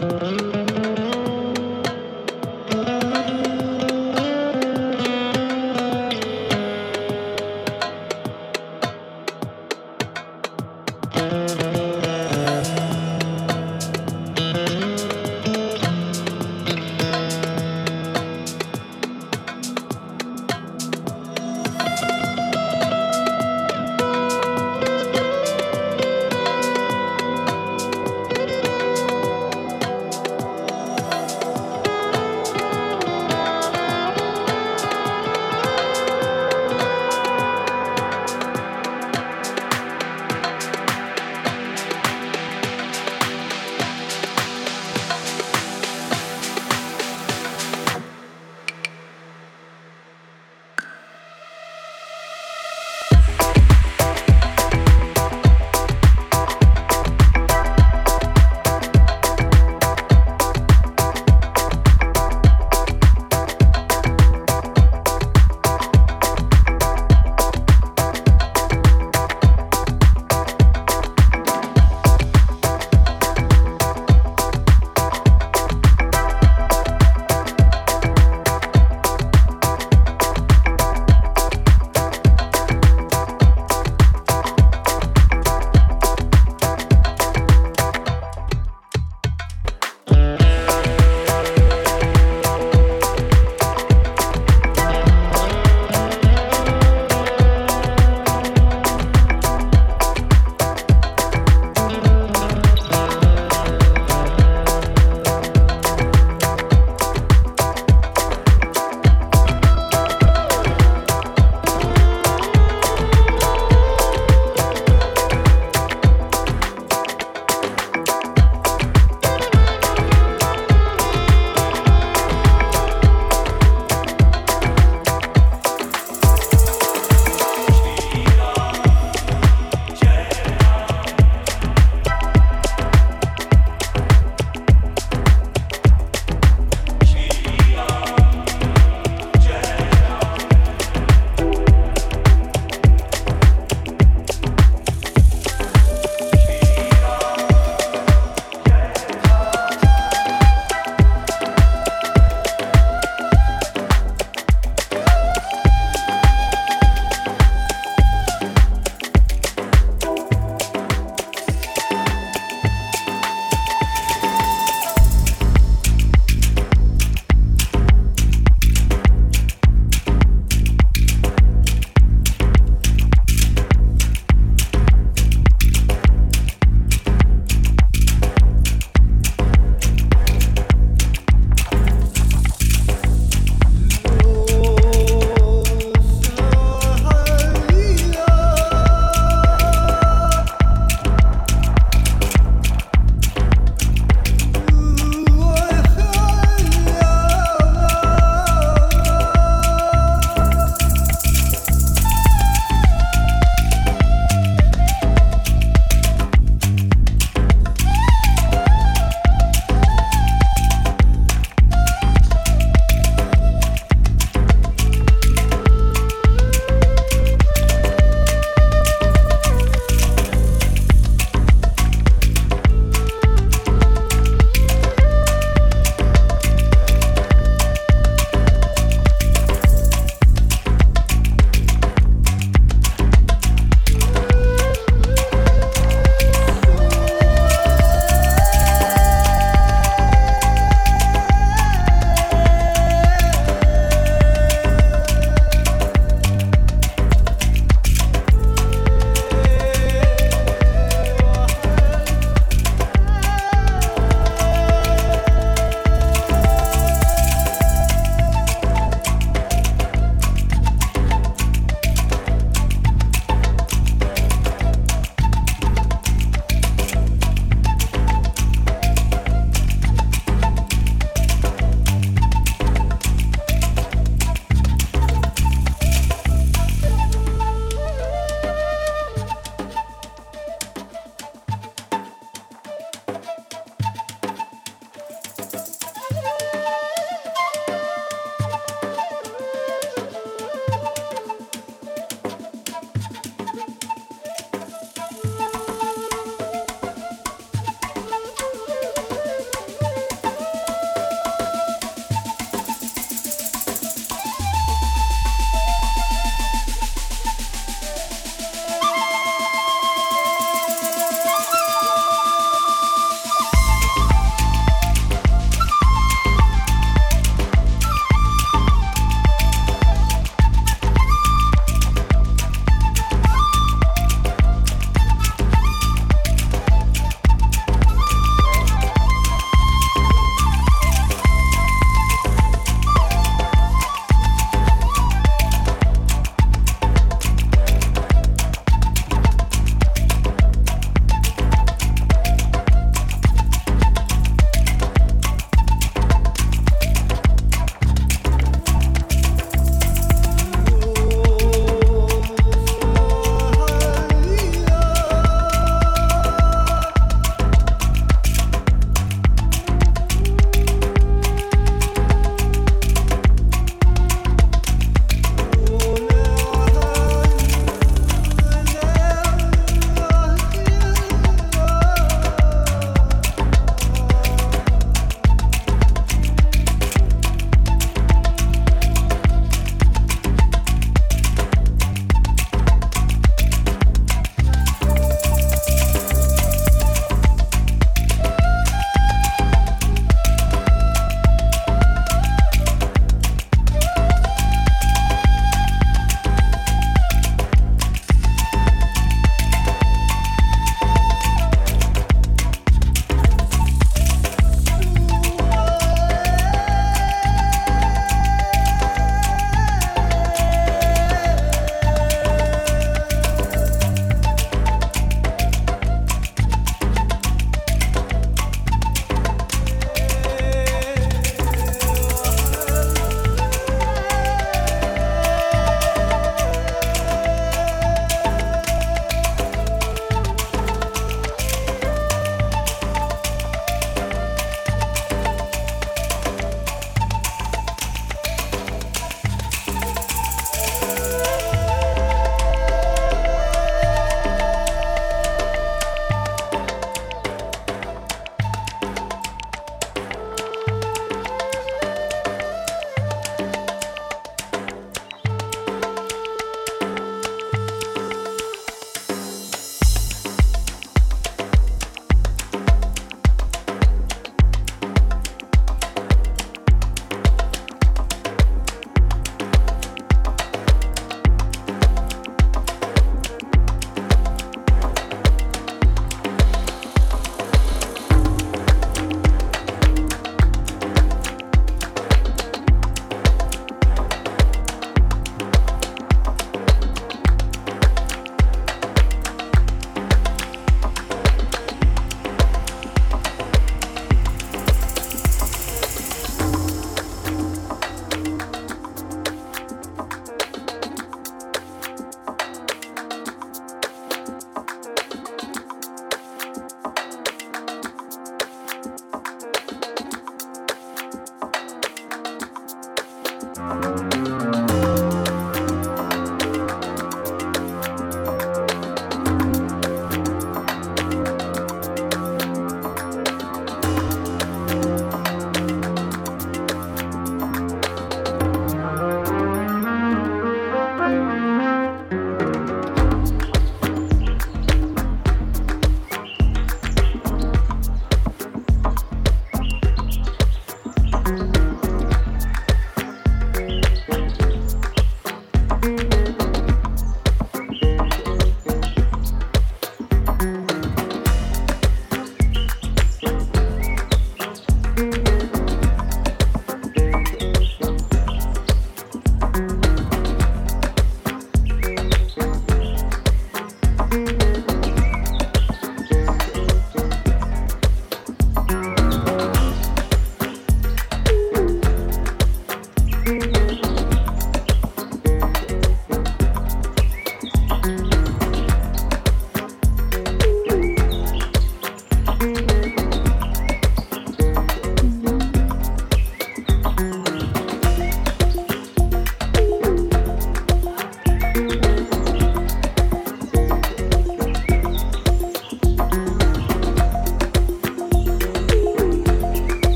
Mm-hmm.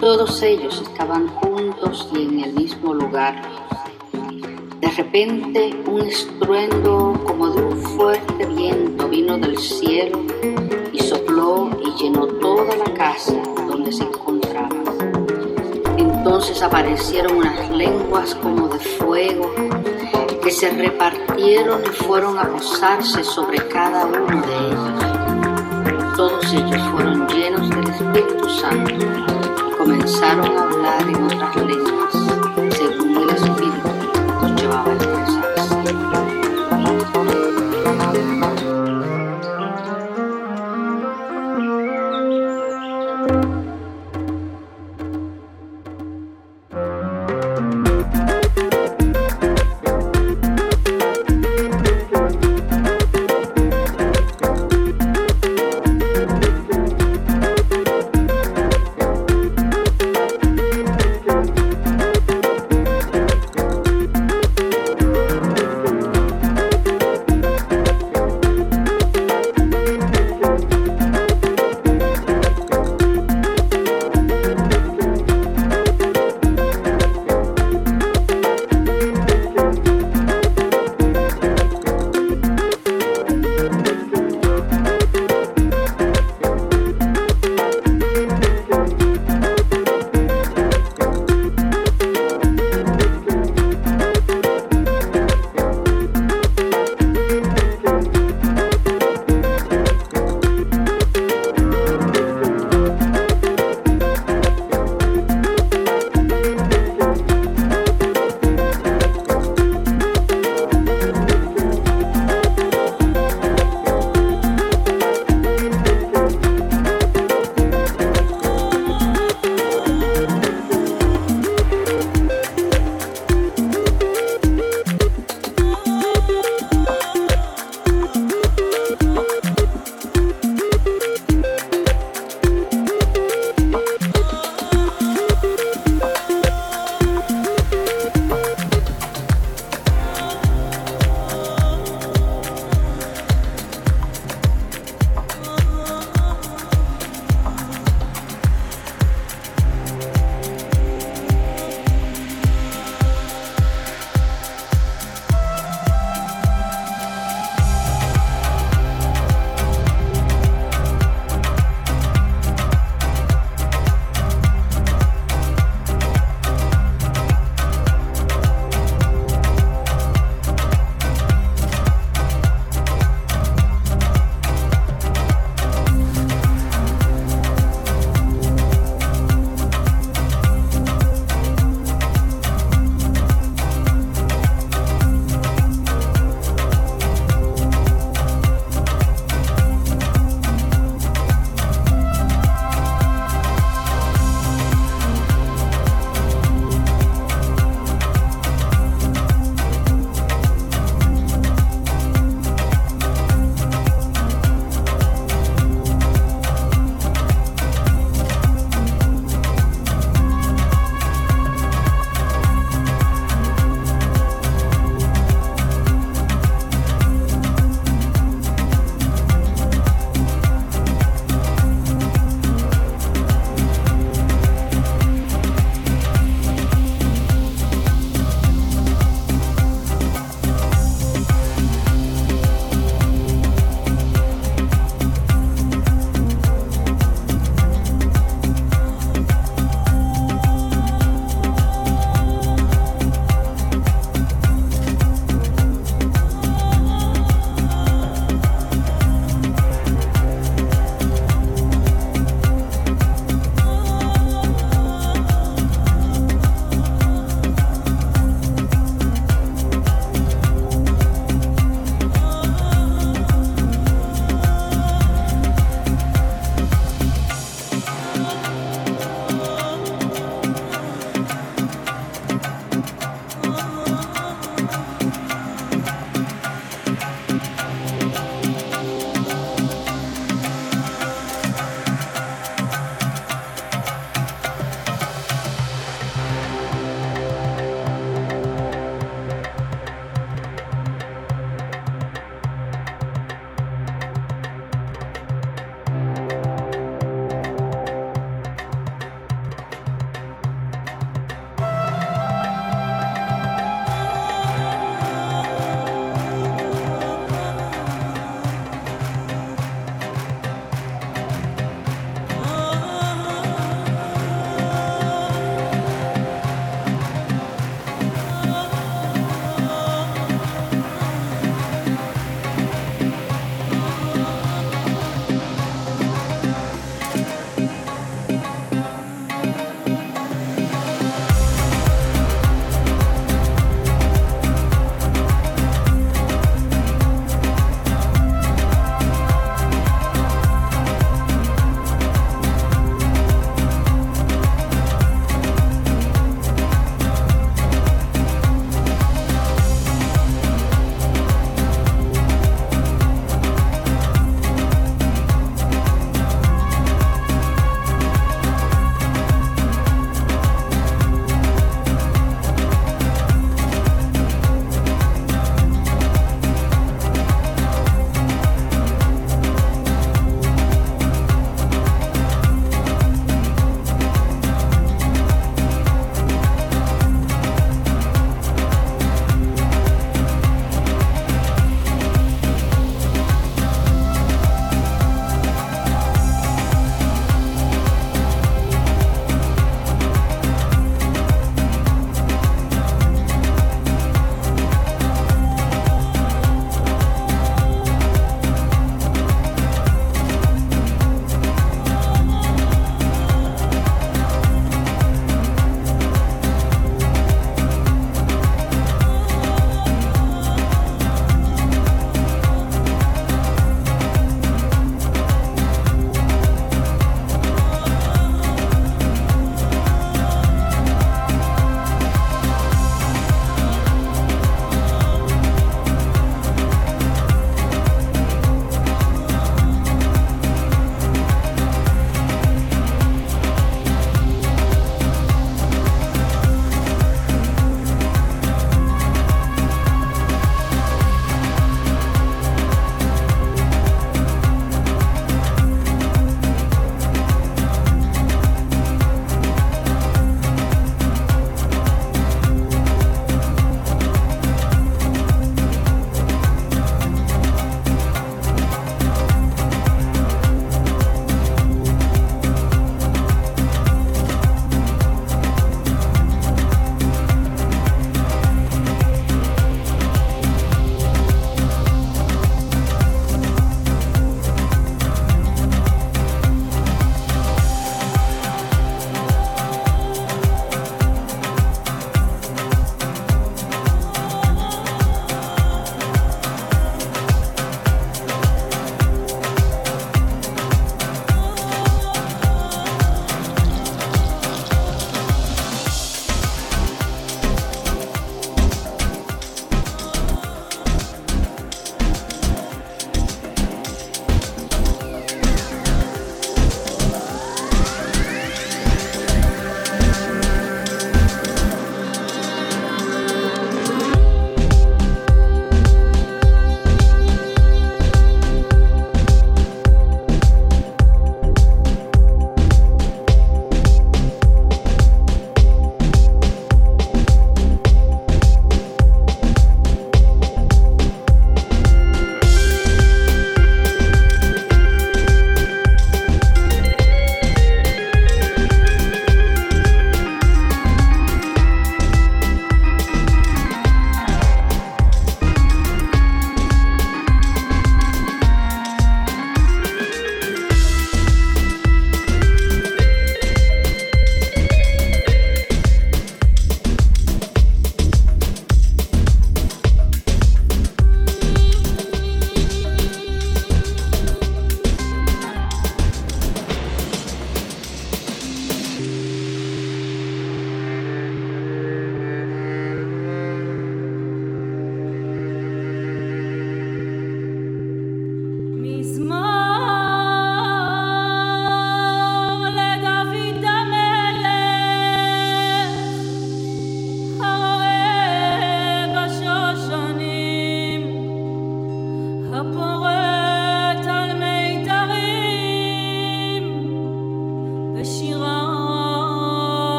Todos ellos estaban juntos y en el mismo lugar. De repente un estruendo como de un fuerte viento vino del cielo y sopló y llenó toda la casa donde se encontraba. Entonces aparecieron unas lenguas como de fuego que se repartieron y fueron a posarse sobre cada uno de ellos todos ellos fueron llenos Comenzaron a hablar en otras lenguas,